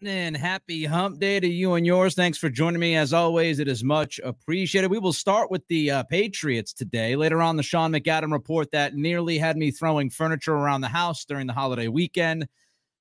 happening? Happy hump day to you and yours. Thanks for joining me. As always, it is much appreciated. We will start with the uh, Patriots today. Later on, the Sean McAdam report that nearly had me throwing furniture around the house during the holiday weekend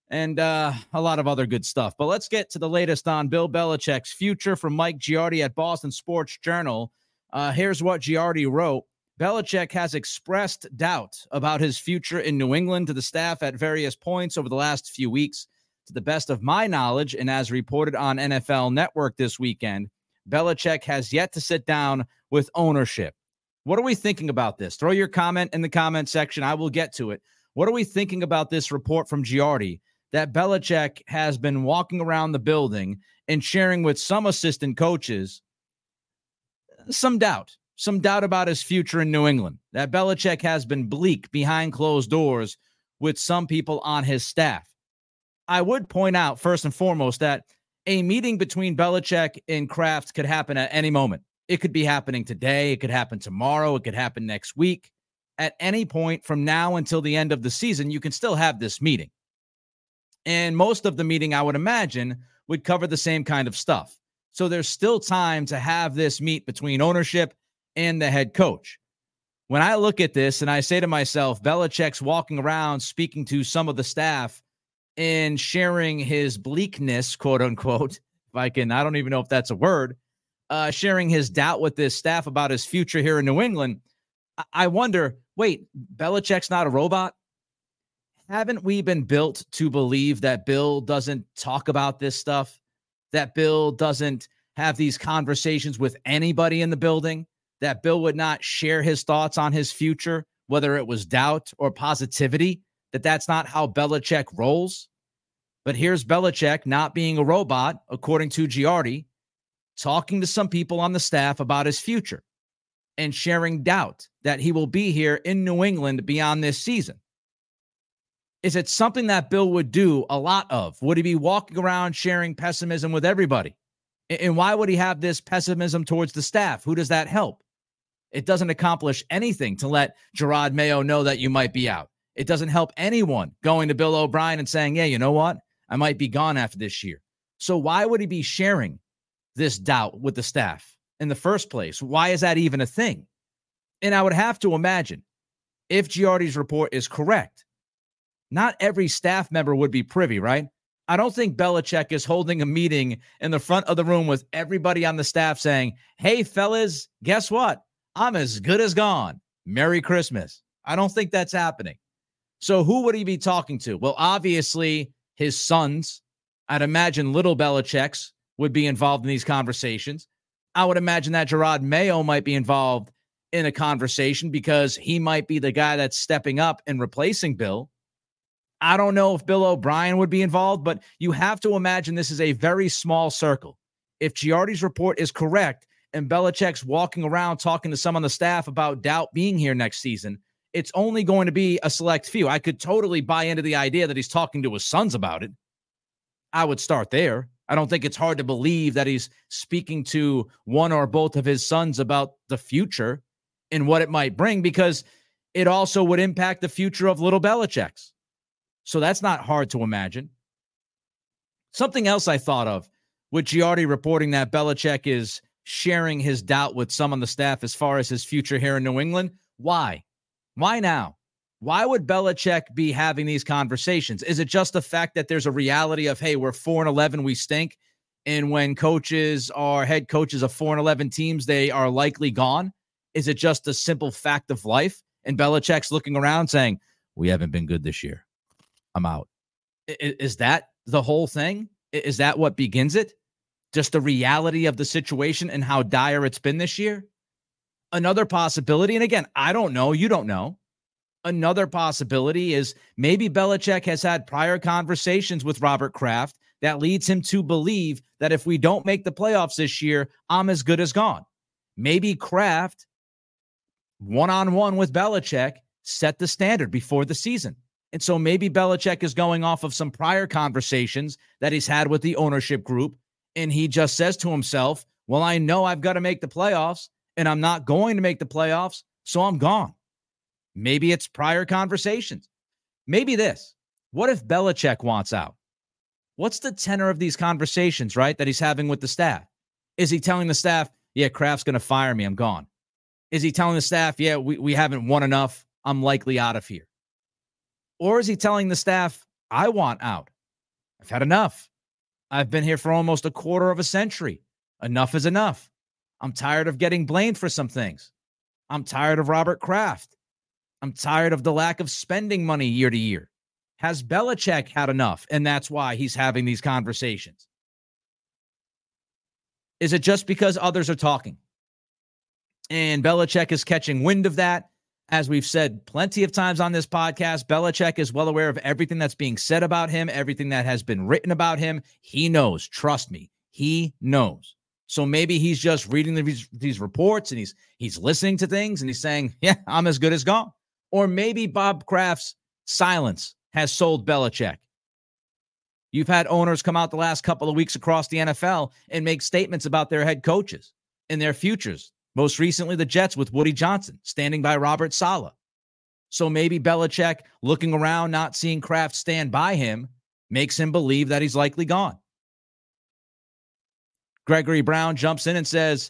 and uh, a lot of other good stuff. But let's get to the latest on Bill Belichick's future from Mike Giardi at Boston Sports Journal. Uh, here's what Giardi wrote. Belichick has expressed doubt about his future in New England to the staff at various points over the last few weeks. To the best of my knowledge, and as reported on NFL Network this weekend, Belichick has yet to sit down with ownership. What are we thinking about this? Throw your comment in the comment section. I will get to it. What are we thinking about this report from Giardi that Belichick has been walking around the building and sharing with some assistant coaches some doubt, some doubt about his future in New England? That Belichick has been bleak behind closed doors with some people on his staff. I would point out first and foremost that a meeting between Belichick and Kraft could happen at any moment. It could be happening today. It could happen tomorrow. It could happen next week. At any point from now until the end of the season, you can still have this meeting. And most of the meeting, I would imagine, would cover the same kind of stuff. So there's still time to have this meet between ownership and the head coach. When I look at this and I say to myself, Belichick's walking around speaking to some of the staff and sharing his bleakness, quote unquote, if I can, I don't even know if that's a word, uh, sharing his doubt with this staff about his future here in New England. I wonder, wait, Belichick's not a robot? Haven't we been built to believe that Bill doesn't talk about this stuff? That Bill doesn't have these conversations with anybody in the building? That Bill would not share his thoughts on his future, whether it was doubt or positivity? That that's not how Belichick rolls? But here's Belichick not being a robot, according to Giardi, talking to some people on the staff about his future and sharing doubt that he will be here in New England beyond this season. Is it something that Bill would do a lot of? Would he be walking around sharing pessimism with everybody? And why would he have this pessimism towards the staff? Who does that help? It doesn't accomplish anything to let Jerod Mayo know that you might be out. It doesn't help anyone going to Bill O'Brien and saying, yeah, you know what? I might be gone after this year. So why would he be sharing this doubt with the staff in the first place? Why is that even a thing? And I would have to imagine if Giardi's report is correct, not every staff member would be privy, right? I don't think Belichick is holding a meeting in the front of the room with everybody on the staff saying, Hey, fellas, guess what? I'm as good as gone. Merry Christmas. I don't think that's happening. So who would he be talking to? Well, obviously, his sons. I'd imagine little Belichick's would be involved in these conversations. I would imagine that Jerod Mayo might be involved in a conversation because he might be the guy that's stepping up and replacing Bill. I don't know if Bill O'Brien would be involved, but you have to imagine this is a very small circle. If Giardi's report is correct and Belichick's walking around talking to some on the staff about doubt being here next season, it's only going to be a select few. I could totally buy into the idea that he's talking to his sons about it. I would start there. I don't think it's hard to believe that he's speaking to one or both of his sons about the future and what it might bring because it also would impact the future of little Belichick's. So that's not hard to imagine. Something else I thought of with Giardi reporting that Belichick is sharing his doubt with some on the staff as far as his future here in New England. Why? Why now? Why would Belichick be having these conversations? Is it just the fact that there's a reality of, hey, we're 4 and 11, we stink? And when coaches are head coaches of 4 and 11 teams, they are likely gone? Is it just a simple fact of life? And Belichick's looking around saying, we haven't been good this year. I'm out. Is that the whole thing? Is that what begins it? Just the reality of the situation and how dire it's been this year? Another possibility, and again, I don't know, you don't know. Another possibility is maybe Belichick has had prior conversations with Robert Kraft that leads him to believe that if we don't make the playoffs this year, I'm as good as gone. Maybe Kraft, one on one with Belichick, set the standard before the season. And so maybe Belichick is going off of some prior conversations that he's had with the ownership group. And he just says to himself, Well, I know I've got to make the playoffs and I'm not going to make the playoffs, so I'm gone. Maybe it's prior conversations. Maybe this. What if Belichick wants out? What's the tenor of these conversations, right? That he's having with the staff? Is he telling the staff, yeah, Kraft's going to fire me. I'm gone. Is he telling the staff, yeah, we, we haven't won enough. I'm likely out of here. Or is he telling the staff, I want out? I've had enough. I've been here for almost a quarter of a century. Enough is enough. I'm tired of getting blamed for some things. I'm tired of Robert Kraft. I'm tired of the lack of spending money year to year. Has Belichick had enough? And that's why he's having these conversations. Is it just because others are talking? And Belichick is catching wind of that. As we've said plenty of times on this podcast, Belichick is well aware of everything that's being said about him, everything that has been written about him. He knows. Trust me, he knows. So maybe he's just reading these, these reports and he's he's listening to things and he's saying, "Yeah, I'm as good as gone." Or maybe Bob Kraft's silence has sold Belichick. You've had owners come out the last couple of weeks across the NFL and make statements about their head coaches and their futures. Most recently, the Jets with Woody Johnson standing by Robert Saleh. So maybe Belichick looking around, not seeing Kraft stand by him, makes him believe that he's likely gone. Gregory Brown jumps in and says,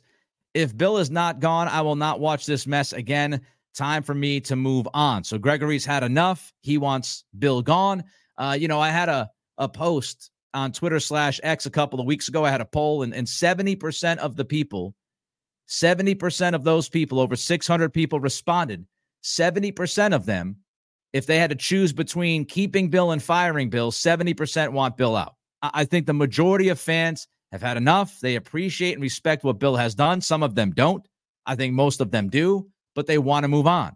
If Bill is not gone, I will not watch this mess again. Time for me to move on. So Gregory's had enough. He wants Bill gone. Uh, you know, I had a a post on Twitter slash X a couple of weeks ago. I had a poll, and, and 70% of the people, 70% of those people, over 600 people responded. 70% of them, if they had to choose between keeping Bill and firing Bill, 70% want Bill out. I, I think the majority of fans have had enough. They appreciate and respect what Bill has done. Some of them don't. I think most of them do, but they want to move on.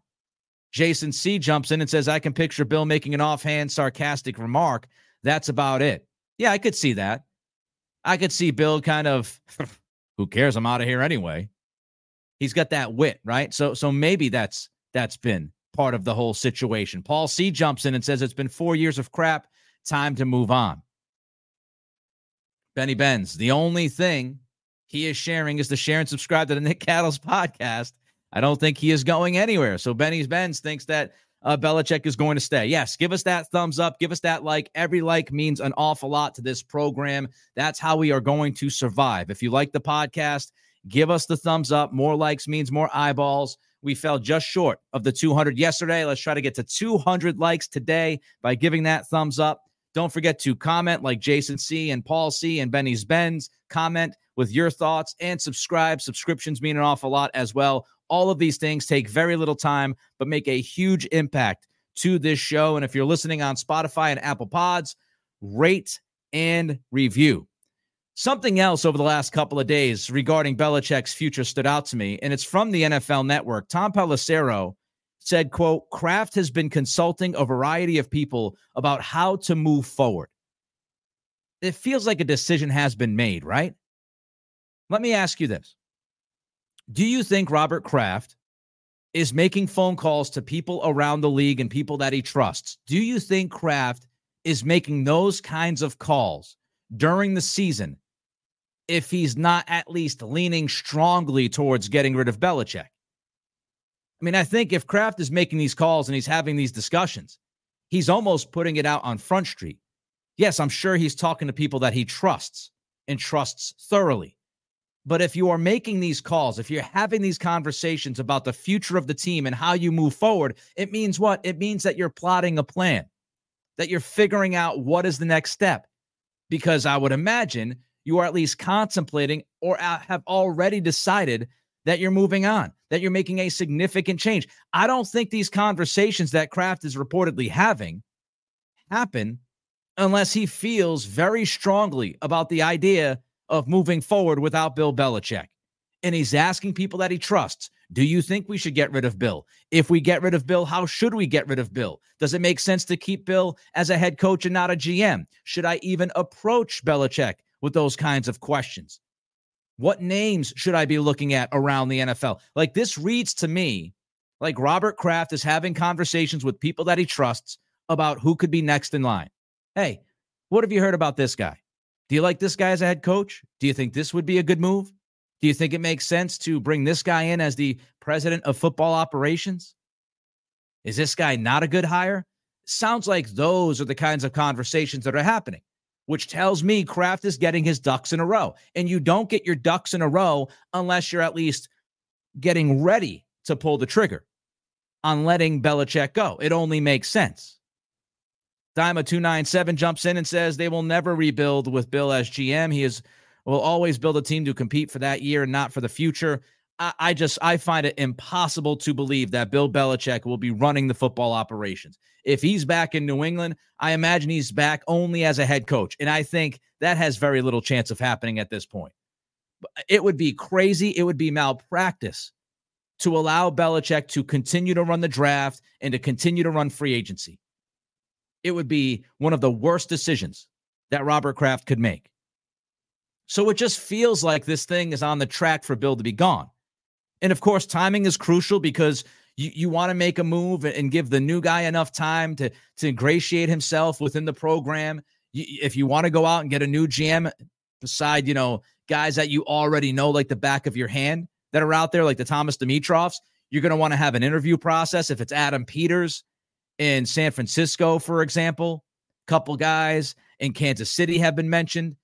Jason C jumps in and says, I can picture Bill making an offhand, sarcastic remark that's about it. Yeah, I could see that. I could see Bill kind of, who cares? I'm out of here anyway. He's got that wit, right? So, so maybe that's that's been part of the whole situation. Paul C jumps in and says it's been four years of crap. Time to move on. Benny Benz, the only thing he is sharing is to share and subscribe to the Nick Cattles podcast. I don't think he is going anywhere. So Benny's Benz thinks that uh, Belichick is going to stay. Yes, give us that thumbs up. Give us that like. Every like means an awful lot to this program. That's how we are going to survive. If you like the podcast, give us the thumbs up. More likes means more eyeballs. We fell just short of the 200 yesterday. Let's try to get to 200 likes today by giving that thumbs up. Don't forget to comment like Jason C and Paul C and Benny's Benz. Comment with your thoughts and subscribe. Subscriptions mean an awful lot as well. All of these things take very little time, but make a huge impact to this show. And if you're listening on Spotify and Apple Pods, rate and review. Something else over the last couple of days regarding Belichick's future stood out to me, and it's from the NFL Network. Tom Pelissero said, quote, Kraft has been consulting a variety of people about how to move forward. It feels like a decision has been made, right? Let me ask you this. Do you think Robert Kraft is making phone calls to people around the league and people that he trusts? Do you think Kraft is making those kinds of calls during the season if he's not at least leaning strongly towards getting rid of Belichick? I mean, I think if Kraft is making these calls and he's having these discussions, he's almost putting it out on Front Street. Yes, I'm sure he's talking to people that he trusts and trusts thoroughly. But if you are making these calls, if you're having these conversations about the future of the team and how you move forward, it means what? It means that you're plotting a plan, that you're figuring out what is the next step. Because I would imagine you are at least contemplating or have already decided that you're moving on, that you're making a significant change. I don't think these conversations that Kraft is reportedly having happen unless he feels very strongly about the idea of moving forward without Bill Belichick. And he's asking people that he trusts, do you think we should get rid of Bill? If we get rid of Bill, how should we get rid of Bill? Does it make sense to keep Bill as a head coach and not a GM? Should I even approach Belichick with those kinds of questions? What names should I be looking at around the NFL? Like this reads to me like Robert Kraft is having conversations with people that he trusts about who could be next in line. Hey, what have you heard about this guy? Do you like this guy as a head coach? Do you think this would be a good move? Do you think it makes sense to bring this guy in as the president of football operations? Is this guy not a good hire? Sounds like those are the kinds of conversations that are happening. Which tells me Kraft is getting his ducks in a row. And you don't get your ducks in a row unless you're at least getting ready to pull the trigger on letting Belichick go. It only makes sense. Dima297 jumps in and says they will never rebuild with Bill as GM. He is will always build a team to compete for that year and not for the future. I, I just I find it impossible to believe that Bill Belichick will be running the football operations. If he's back in New England, I imagine he's back only as a head coach. And I think that has very little chance of happening at this point. It would be crazy. It would be malpractice to allow Belichick to continue to run the draft and to continue to run free agency. It would be one of the worst decisions that Robert Kraft could make. So it just feels like this thing is on the track for Bill to be gone. And of course, timing is crucial because you, you want to make a move and give the new guy enough time to, to ingratiate himself within the program. You, if you want to go out and get a new GM beside, you know, guys that you already know like the back of your hand that are out there, like the Thomas Dimitroffs, you're going to want to have an interview process. If it's Adam Peters in San Francisco, for example, couple guys in Kansas City have been mentioned.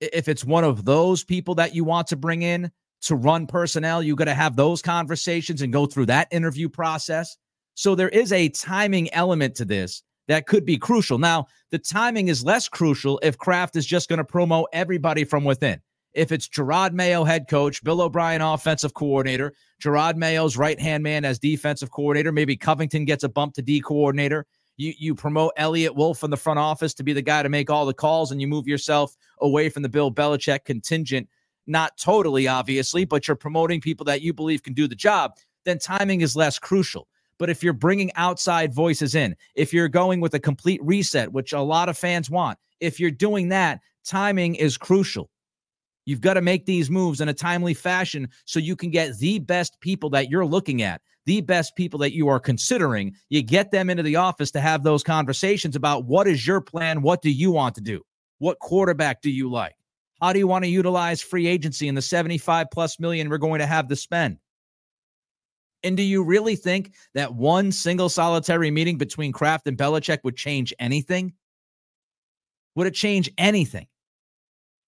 If it's one of those people that you want to bring in, to run personnel. You got to have those conversations and go through that interview process. So there is a timing element to this that could be crucial. Now, the timing is less crucial if Kraft is just going to promote everybody from within. If it's Jerod Mayo, head coach, Bill O'Brien, offensive coordinator, Jerod Mayo's right hand man as defensive coordinator, maybe Covington gets a bump to D coordinator. You, you promote Eliot Wolf in the front office to be the guy to make all the calls, and you move yourself away from the Bill Belichick contingent not totally, obviously, but you're promoting people that you believe can do the job, then timing is less crucial. But if you're bringing outside voices in, if you're going with a complete reset, which a lot of fans want, if you're doing that, timing is crucial. You've got to make these moves in a timely fashion so you can get the best people that you're looking at, the best people that you are considering. You get them into the office to have those conversations about what is your plan? What do you want to do? What quarterback do you like? How do you want to utilize free agency and the 75 plus million we're going to have to spend? And do you really think that one single solitary meeting between Kraft and Belichick would change anything? Would it change anything?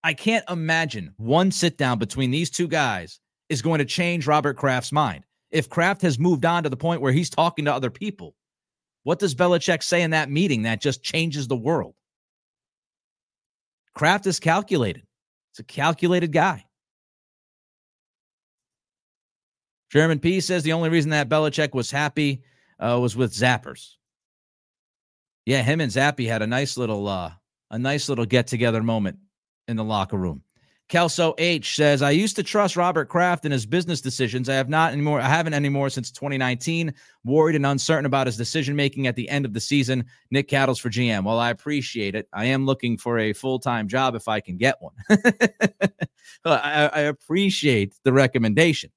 I can't imagine one sit down between these two guys is going to change Robert Kraft's mind. If Kraft has moved on to the point where he's talking to other people, what does Belichick say in that meeting that just changes the world? Kraft is calculated. It's a calculated guy. German P says the only reason that Belichick was happy uh, was with Zappers. Yeah, him and Zappy had a nice little uh, a nice little get together moment in the locker room. Kelso H says, I used to trust Robert Kraft in his business decisions. I have not anymore. I haven't anymore since 2019. Worried and uncertain about his decision making at the end of the season. Nick Cattles for GM. Well, I appreciate it. I am looking for a full time job if I can get one. I, I appreciate the recommendation.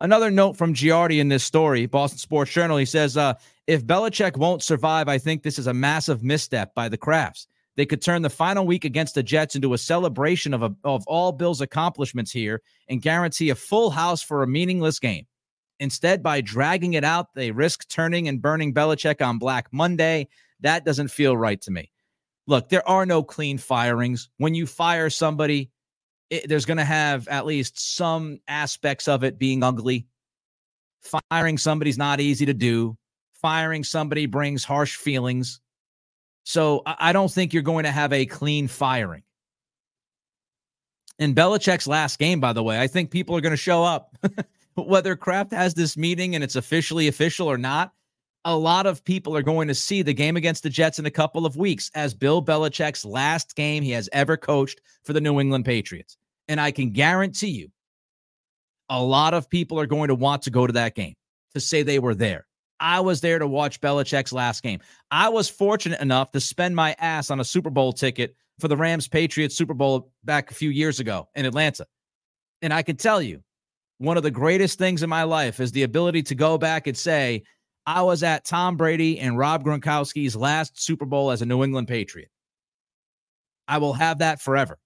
Another note from Giardi in this story, Boston Sports Journal. He says, uh, if Belichick won't survive, I think this is a massive misstep by the Krafts. They could turn the final week against the Jets into a celebration of, a, of all Bill's accomplishments here and guarantee a full house for a meaningless game. Instead, by dragging it out, they risk turning and burning Belichick on Black Monday. That doesn't feel right to me. Look, there are no clean firings. When you fire somebody, it, there's going to have at least some aspects of it being ugly. Firing somebody's not easy to do. Firing somebody brings harsh feelings. So I don't think you're going to have a clean firing. In Belichick's last game, by the way, I think people are going to show up. Whether Kraft has this meeting and it's officially official or not, a lot of people are going to see the game against the Jets in a couple of weeks as Bill Belichick's last game he has ever coached for the New England Patriots. And I can guarantee you, a lot of people are going to want to go to that game to say they were there. I was there to watch Belichick's last game. I was fortunate enough to spend my ass on a Super Bowl ticket for the Rams Patriots Super Bowl back a few years ago in Atlanta. And I can tell you, one of the greatest things in my life is the ability to go back and say, I was at Tom Brady and Rob Gronkowski's last Super Bowl as a New England Patriot. I will have that forever.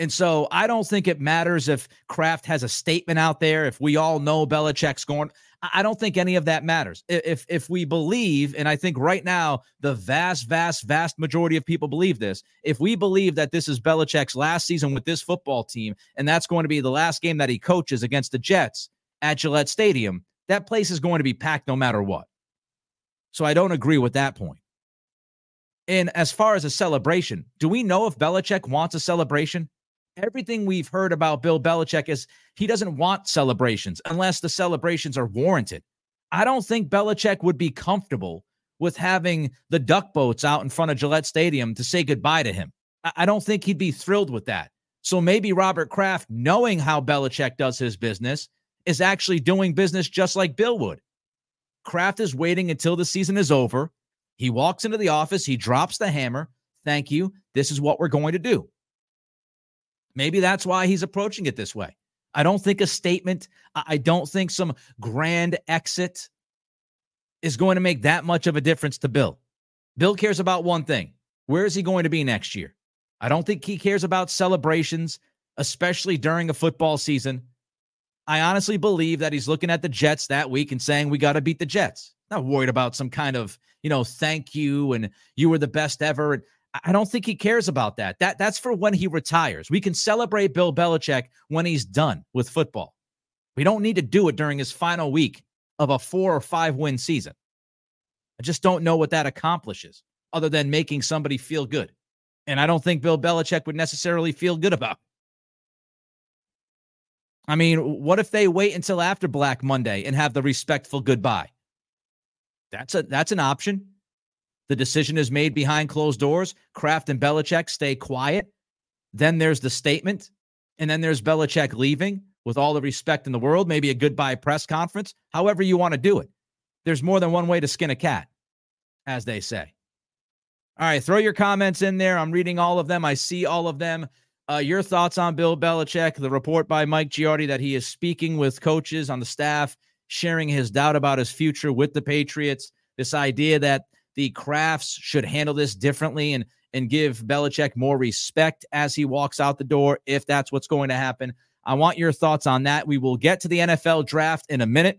And so I don't think it matters if Kraft has a statement out there, if we all know Belichick's going. I don't think any of that matters. If if we believe, and I think right now the vast, vast, vast majority of people believe this, if we believe that this is Belichick's last season with this football team, and that's going to be the last game that he coaches against the Jets at Gillette Stadium, that place is going to be packed no matter what. So I don't agree with that point. And as far as a celebration, do we know if Belichick wants a celebration? Everything we've heard about Bill Belichick is he doesn't want celebrations unless the celebrations are warranted. I don't think Belichick would be comfortable with having the duck boats out in front of Gillette Stadium to say goodbye to him. I don't think he'd be thrilled with that. So maybe Robert Kraft, knowing how Belichick does his business, is actually doing business just like Bill would. Kraft is waiting until the season is over. He walks into the office, he drops the hammer. Thank you. This is what we're going to do. Maybe that's why he's approaching it this way. I don't think a statement, I don't think some grand exit is going to make that much of a difference to Bill. Bill cares about one thing where is he going to be next year? I don't think he cares about celebrations, especially during a football season. I honestly believe that he's looking at the Jets that week and saying, we got to beat the Jets. Not worried about some kind of, you know, thank you and you were the best ever. I don't think he cares about that. That that's for when he retires. We can celebrate Bill Belichick when he's done with football. We don't need to do it during his final week of a 4 or 5 win season. I just don't know what that accomplishes other than making somebody feel good. And I don't think Bill Belichick would necessarily feel good about. It. I mean, what if they wait until after Black Monday and have the respectful goodbye? That's a that's an option. The decision is made behind closed doors. Kraft and Belichick stay quiet. Then there's the statement. And then there's Belichick leaving with all the respect in the world, maybe a goodbye press conference, however you want to do it. There's more than one way to skin a cat, as they say. All right, throw your comments in there. I'm reading all of them. I see all of them. Uh, your thoughts on Bill Belichick, the report by Mike Giardi that he is speaking with coaches on the staff, sharing his doubt about his future with the Patriots. This idea that the Krafts should handle this differently and and give Belichick more respect as he walks out the door, if that's what's going to happen. I want your thoughts on that. We will get to the NFL draft in a minute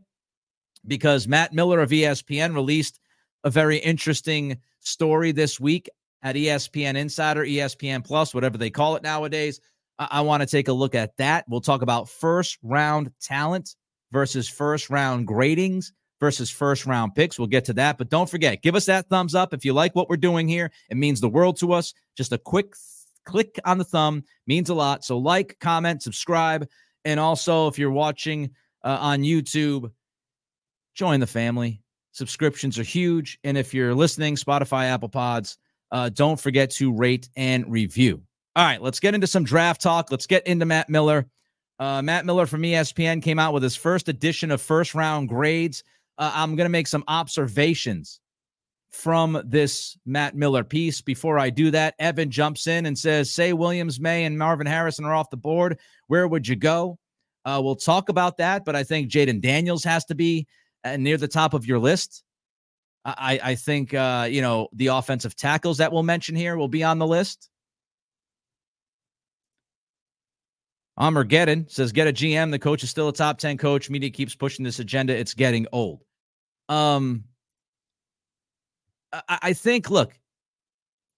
because Matt Miller of ESPN released a very interesting story this week at ESPN Insider, ESPN Plus, whatever they call it nowadays. I, I want to take a look at that. We'll talk about first round talent versus first round gradings versus first round picks. We'll get to that. But don't forget, give us that thumbs up if you like what we're doing here. It means the world to us. Just a quick click on the thumb means a lot. So, like, comment, subscribe. And also, if you're watching uh, on YouTube, join the family. Subscriptions are huge. And if you're listening, Spotify, Apple Pods, uh, don't forget to rate and review. All right, let's get into some draft talk. Let's get into Matt Miller. Uh, Matt Miller from ESPN came out with his first edition of first round grades uh, I'm going to make some observations from this Matt Miller piece. Before I do that, Evan jumps in and says, Say Williams, Maye, and Marvin Harrison are off the board. Where would you go? Uh, we'll talk about that, but I think Jayden Daniels has to be uh, near the top of your list. I, I think, uh, you know, the offensive tackles that we'll mention here will be on the list. Armageddon says, get a GM. The coach is still a top 10 coach. Media keeps pushing this agenda. It's getting old. Um, I, I think, look,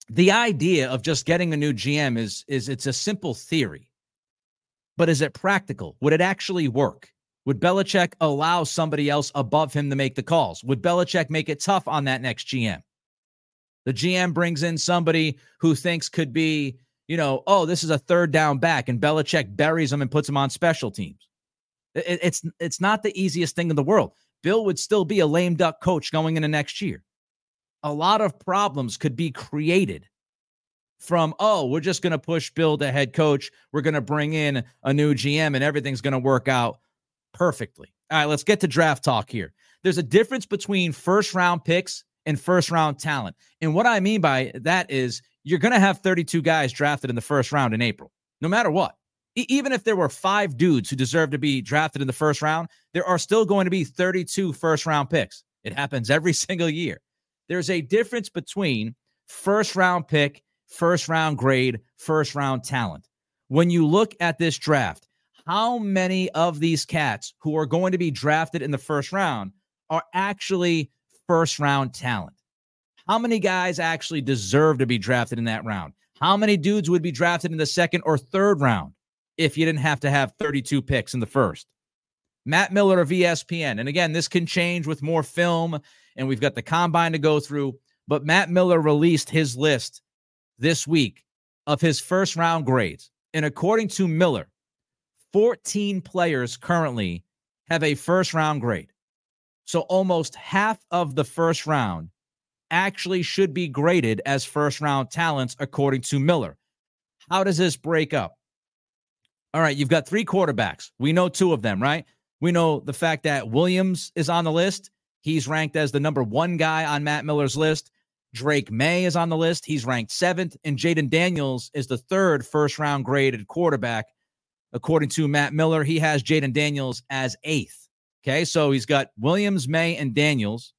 the idea of just getting a new GM is is it's a simple theory. But is it practical? Would it actually work? Would Belichick allow somebody else above him to make the calls? Would Belichick make it tough on that next GM? The GM brings in somebody who thinks could be you know, oh, this is a third down back, and Belichick buries him and puts him on special teams. It, it's it's not the easiest thing in the world. Bill would still be a lame duck coach going into next year. A lot of problems could be created from, oh, we're just going to push Bill to head coach. We're going to bring in a new GM and everything's going to work out perfectly. All right, let's get to draft talk here. There's a difference between first round picks and first round talent. And what I mean by that is you're going to have 32 guys drafted in the first round in April, no matter what. E- even if there were five dudes who deserve to be drafted in the first round, there are still going to be 32 first round picks. It happens every single year. There's a difference between first round pick, first round grade, first round talent. when you look at this draft, how many of these cats who are going to be drafted in the first round are actually first round talent? How many guys actually deserve to be drafted in that round? How many dudes would be drafted in the second or third round if you didn't have to have 32 picks in the first? Matt Miller of ESPN. And again, this can change with more film, and we've got the combine to go through. But Matt Miller released his list this week of his first round grades. And according to Miller, 14 players currently have a first round grade. So almost half of the first round actually should be graded as first round talents, according to Miller. How does this break up? All right, you've got three quarterbacks. We know two of them, right? We know the fact that Williams is on the list. He's ranked as the number one guy on Matt Miller's list. Drake Maye is on the list. He's ranked seventh. And Jayden Daniels is the third first round graded quarterback. According to Matt Miller, he has Jayden Daniels as eighth. Okay. So he's got Williams, Maye, and Daniels.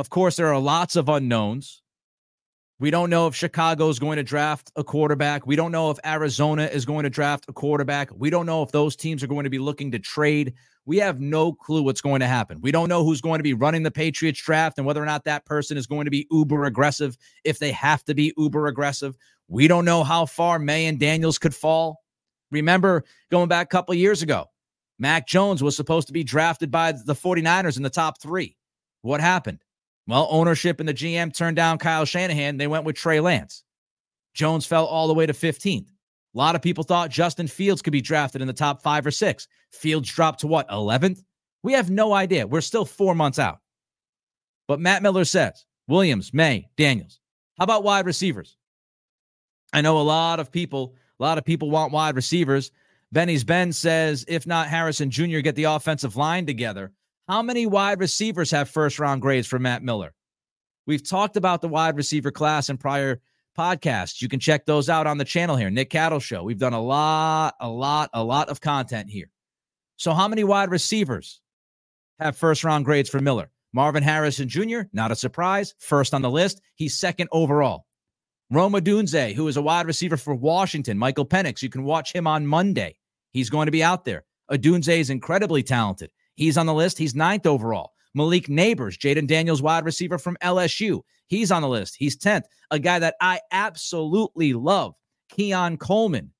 Of course, there are lots of unknowns. We don't know if Chicago is going to draft a quarterback. We don't know if Arizona is going to draft a quarterback. We don't know if those teams are going to be looking to trade. We have no clue what's going to happen. We don't know who's going to be running the Patriots draft and whether or not that person is going to be uber aggressive if they have to be uber aggressive. We don't know how far Maye and Daniels could fall. Remember going back a couple years ago, Mac Jones was supposed to be drafted by the 49ers in the top three. What happened? Well, ownership and the GM turned down Kyle Shanahan. They went with Trey Lance. Jones fell all the way to 15th. A lot of people thought Justin Fields could be drafted in the top five or six. Fields dropped to what, 11th? We have no idea. We're still four months out. But Matt Miller says Williams, Maye, Daniels. How about wide receivers? I know a lot of people, a lot of people want wide receivers. Benny's Ben says, if not Harrison Jr., get the offensive line together. How many wide receivers have first round grades for Matt Miller? We've talked about the wide receiver class in prior podcasts. You can check those out on the channel here, Nick Cattle Show. We've done a lot, a lot, a lot of content here. So, how many wide receivers have first round grades for Miller? Marvin Harrison Jr., not a surprise, first on the list. He's second overall. Rome Odunze, who is a wide receiver for Washington, Michael Penix, you can watch him on Monday. He's going to be out there. Odunze is incredibly talented. He's on the list. He's ninth overall. Malik Nabers, Jayden Daniels, wide receiver from LSU. He's on the list. He's 10th. A guy that I absolutely love, Keon Coleman,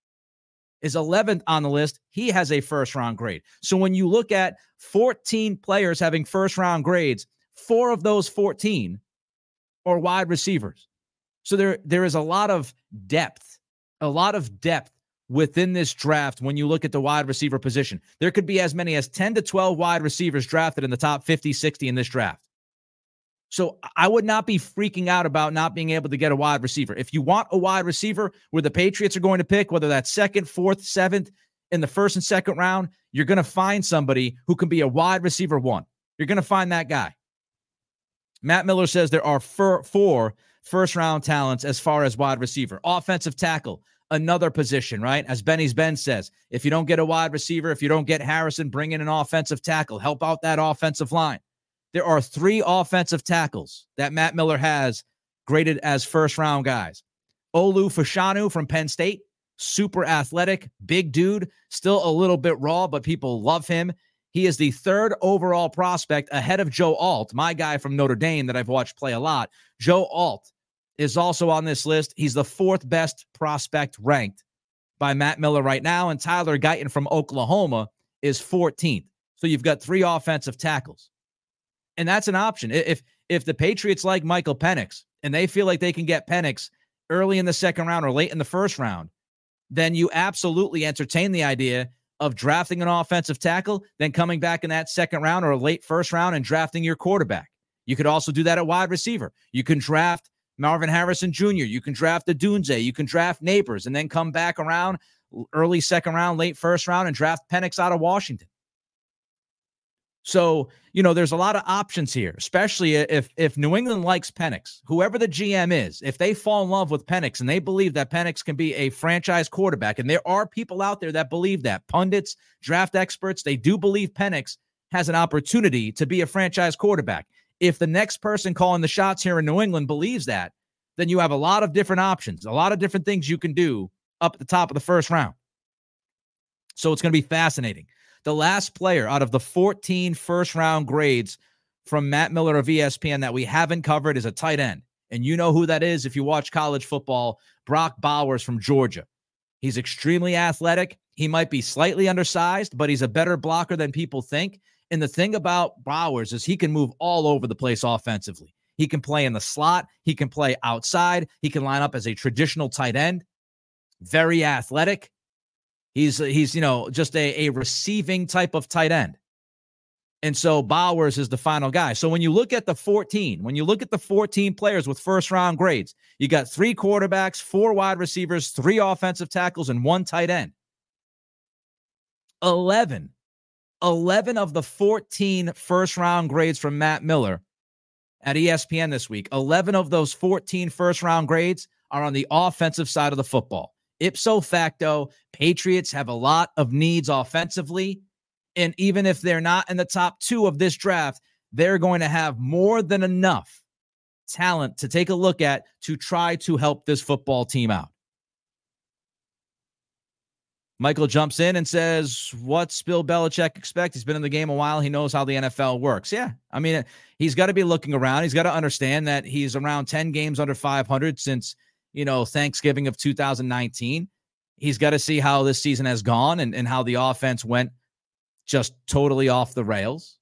is 11th on the list. He has a first round grade. So when you look at 14 players having first round grades, four of those 14 are wide receivers. So there, there is a lot of depth, a lot of depth within this draft when you look at the wide receiver position. There could be as many as 10 to 12 wide receivers drafted in the top 50, 60 in this draft. So I would not be freaking out about not being able to get a wide receiver. If you want a wide receiver where the Patriots are going to pick, whether that's second, fourth, seventh, in the first and second round, you're going to find somebody who can be a wide receiver one. You're going to find that guy. Matt Miller says there are four first round talents as far as wide receiver. Offensive tackle, another position, right? As Benny's Ben says, if you don't get a wide receiver, if you don't get Harrison, bring in an offensive tackle, help out that offensive line. There are three offensive tackles that Matt Miller has graded as first round guys. Olu Fashanu from Penn State, super athletic, big dude, still a little bit raw, but people love him. He is the third overall prospect ahead of Joe Alt, my guy from Notre Dame that I've watched play a lot. Joe Alt is also on this list. He's the fourth best prospect ranked by Matt Miller right now. And Tyler Guyton from Oklahoma is 14th. So you've got three offensive tackles. And that's an option. If if the Patriots like Michael Penix and they feel like they can get Penix early in the second round or late in the first round, then you absolutely entertain the idea of drafting an offensive tackle, then coming back in that second round or a late first round and drafting your quarterback. You could also do that at wide receiver. You can draft Marvin Harrison Jr. You can draft the Dunze. You can draft Nabers, and then come back around early second round, late first round, and draft Penix out of Washington. So, you know, there's a lot of options here, especially if if New England likes Penix, whoever the GM is, if they fall in love with Penix and they believe that Penix can be a franchise quarterback, and there are people out there that believe that, pundits, draft experts, they do believe Penix has an opportunity to be a franchise quarterback if the next person calling the shots here in New England believes that, then you have a lot of different options, a lot of different things you can do up at the top of the first round. So it's going to be fascinating. The last player out of the 14 first round grades from Matt Miller of ESPN that we haven't covered is a tight end. And you know who that is if you watch college football Brock Bowers from Georgia. He's extremely athletic. He might be slightly undersized, but he's a better blocker than people think. And the thing about Bowers is he can move all over the place offensively. He can play in the slot, he can play outside, he can line up as a traditional tight end. Very athletic. He's he's you know just a, a receiving type of tight end. And so Bowers is the final guy. So when you look at the 14, when you look at the 14 players with first round grades, you got three quarterbacks, four wide receivers, three offensive tackles, and one tight end. 11, 11 of the 14 first round grades from Matt Miller at ESPN this week, 11 of those 14 first round grades are on the offensive side of the football. Ipso facto, Patriots have a lot of needs offensively. And even if they're not in the top two of this draft, they're going to have more than enough talent to take a look at to try to help this football team out. Michael jumps in and says, What's Bill Belichick expect? He's been in the game a while. He knows how the NFL works. Yeah. I mean, he's got to be looking around. He's got to understand that he's around 10 games under 500 since, you know, Thanksgiving of 2019. He's got to see how this season has gone and, and how the offense went just totally off the rails.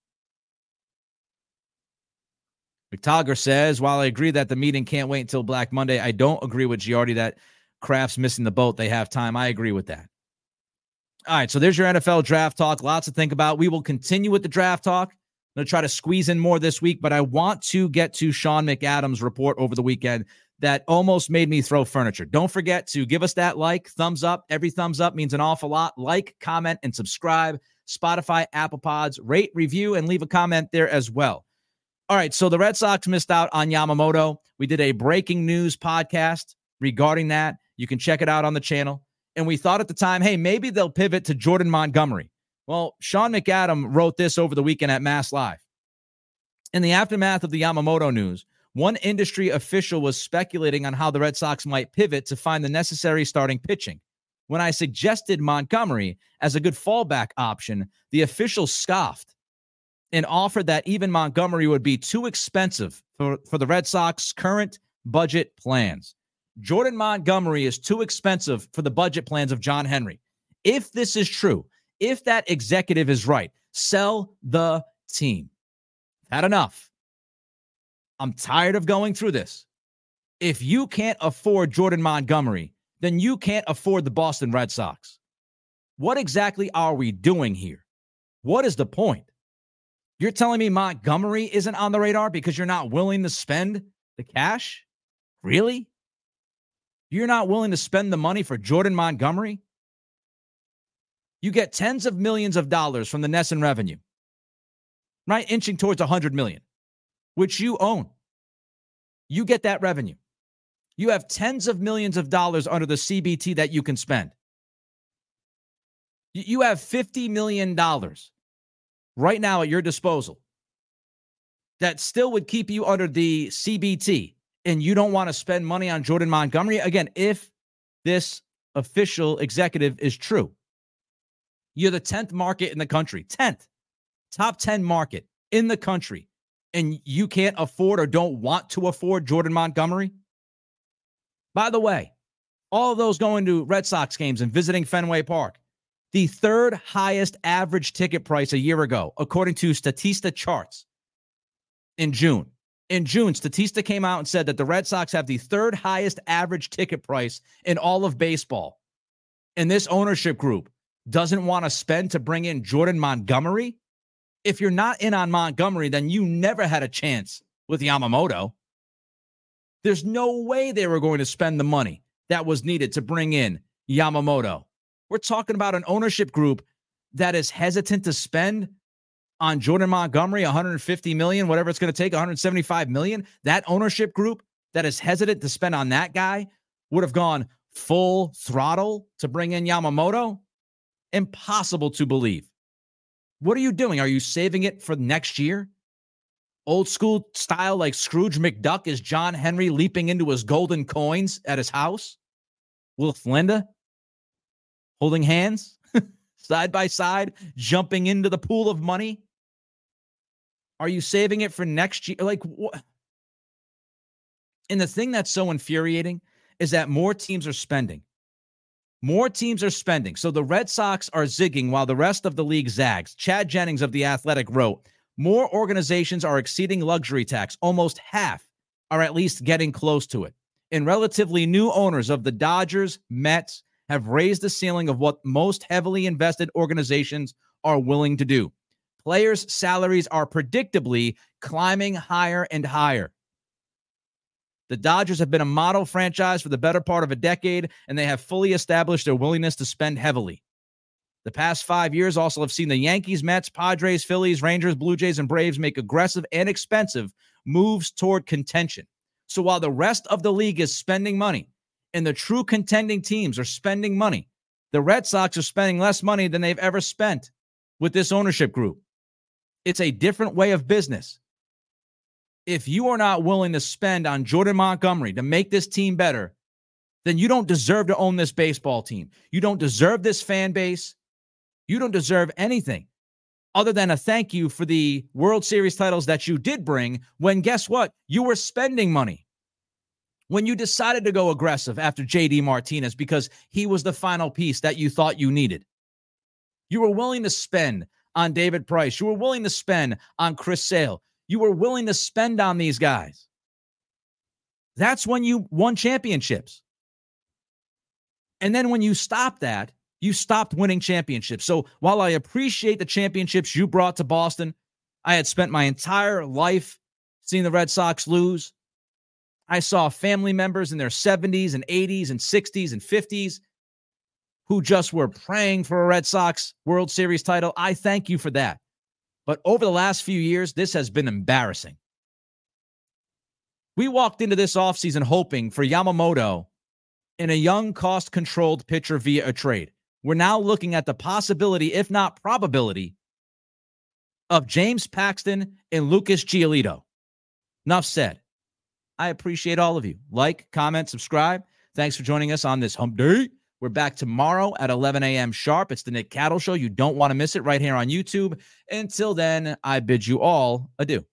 McTogger says, while I agree that the meeting can't wait until Black Monday, I don't agree with Giardi that Kraft's missing the boat. They have time. I agree with that. All right, so there's your NFL draft talk. Lots to think about. We will continue with the draft talk. I'm going to try to squeeze in more this week, but I want to get to Sean McAdams' report over the weekend that almost made me throw furniture. Don't forget to give us that like, thumbs up. Every thumbs up means an awful lot. Like, comment, and subscribe. Spotify, Apple Pods, rate, review, and leave a comment there as well. All right, so the Red Sox missed out on Yamamoto. We did a breaking news podcast regarding that. You can check it out on the channel. And we thought at the time, hey, maybe they'll pivot to Jordan Montgomery. Well, Sean McAdam wrote this over the weekend at Mass Live. In the aftermath of the Yamamoto news, one industry official was speculating on how the Red Sox might pivot to find the necessary starting pitching. When I suggested Montgomery as a good fallback option, the official scoffed and offered that even Montgomery would be too expensive for, for the Red Sox current budget plans. Jordan Montgomery is too expensive for the budget plans of John Henry. If this is true, if that executive is right, sell the team. Had enough. I'm tired of going through this. If you can't afford Jordan Montgomery, then you can't afford the Boston Red Sox. What exactly are we doing here? What is the point? You're telling me Montgomery isn't on the radar because you're not willing to spend the cash? Really? You're not willing to spend the money for Jordan Montgomery? You get tens of millions of dollars from the NESN revenue, right? Inching towards 100 million, which you own. You get that revenue. You have tens of millions of dollars under the CBT that you can spend. You have $50 million right now at your disposal that still would keep you under the CBT, and you don't want to spend money on Jordan Montgomery. Again, if this official executive is true, you're the 10th market in the country, 10th, top 10 market in the country, and you can't afford or don't want to afford Jordan Montgomery. By the way, all of those going to Red Sox games and visiting Fenway Park, the third highest average ticket price a year ago, according to Statista charts in June. In June, Statista came out and said that the Red Sox have the third highest average ticket price in all of baseball. And this ownership group doesn't want to spend to bring in Jordan Montgomery. If you're not in on Montgomery, then you never had a chance with Yamamoto. There's no way they were going to spend the money that was needed to bring in Yamamoto. We're talking about an ownership group that is hesitant to spend on Jordan Montgomery 150 million, whatever it's going to take, 175 million. That ownership group that is hesitant to spend on that guy would have gone full throttle to bring in Yamamoto. Impossible to believe. What are you doing? Are you saving it for next year? Old school style, like Scrooge McDuck, is John Henry leaping into his golden coins at his house with Linda holding hands side by side, jumping into the pool of money? Are you saving it for next year? Like what? And the thing that's so infuriating is that more teams are spending. More teams are spending. So the Red Sox are zigging while the rest of the league zags. Chad Jennings of The Athletic wrote More organizations are exceeding luxury tax. Almost half are at least getting close to it. And relatively new owners of the Dodgers, Mets have raised the ceiling of what most heavily invested organizations are willing to do. Players' salaries are predictably climbing higher and higher. The Dodgers have been a model franchise for the better part of a decade, and they have fully established their willingness to spend heavily. The past five years also have seen the Yankees, Mets, Padres, Phillies, Rangers, Blue Jays, and Braves make aggressive and expensive moves toward contention. So while the rest of the league is spending money and the true contending teams are spending money, the Red Sox are spending less money than they've ever spent with this ownership group. It's a different way of business if you are not willing to spend on Jordan Montgomery to make this team better, then you don't deserve to own this baseball team. You don't deserve this fan base. You don't deserve anything other than a thank you for the World Series titles that you did bring when guess what? You were spending money. When you decided to go aggressive after JD Martinez because he was the final piece that you thought you needed. You were willing to spend on David Price. You were willing to spend on Chris Sale you were willing to spend on these guys. That's when you won championships. And then when you stopped that, you stopped winning championships. So while I appreciate the championships you brought to Boston, I had spent my entire life seeing the Red Sox lose. I saw family members in their 70s and 80s and 60s and 50s who just were praying for a Red Sox World Series title. I thank you for that. But over the last few years, this has been embarrassing. We walked into this offseason hoping for Yamamoto and a young, cost controlled pitcher via a trade. We're now looking at the possibility, if not probability, of James Paxton and Lucas Giolito. Enough said. I appreciate all of you. Like, comment, subscribe. Thanks for joining us on this hump day. We're back tomorrow at 11 a.m. sharp. It's the Nick Cattle Show. You don't want to miss it right here on YouTube. Until then, I bid you all adieu.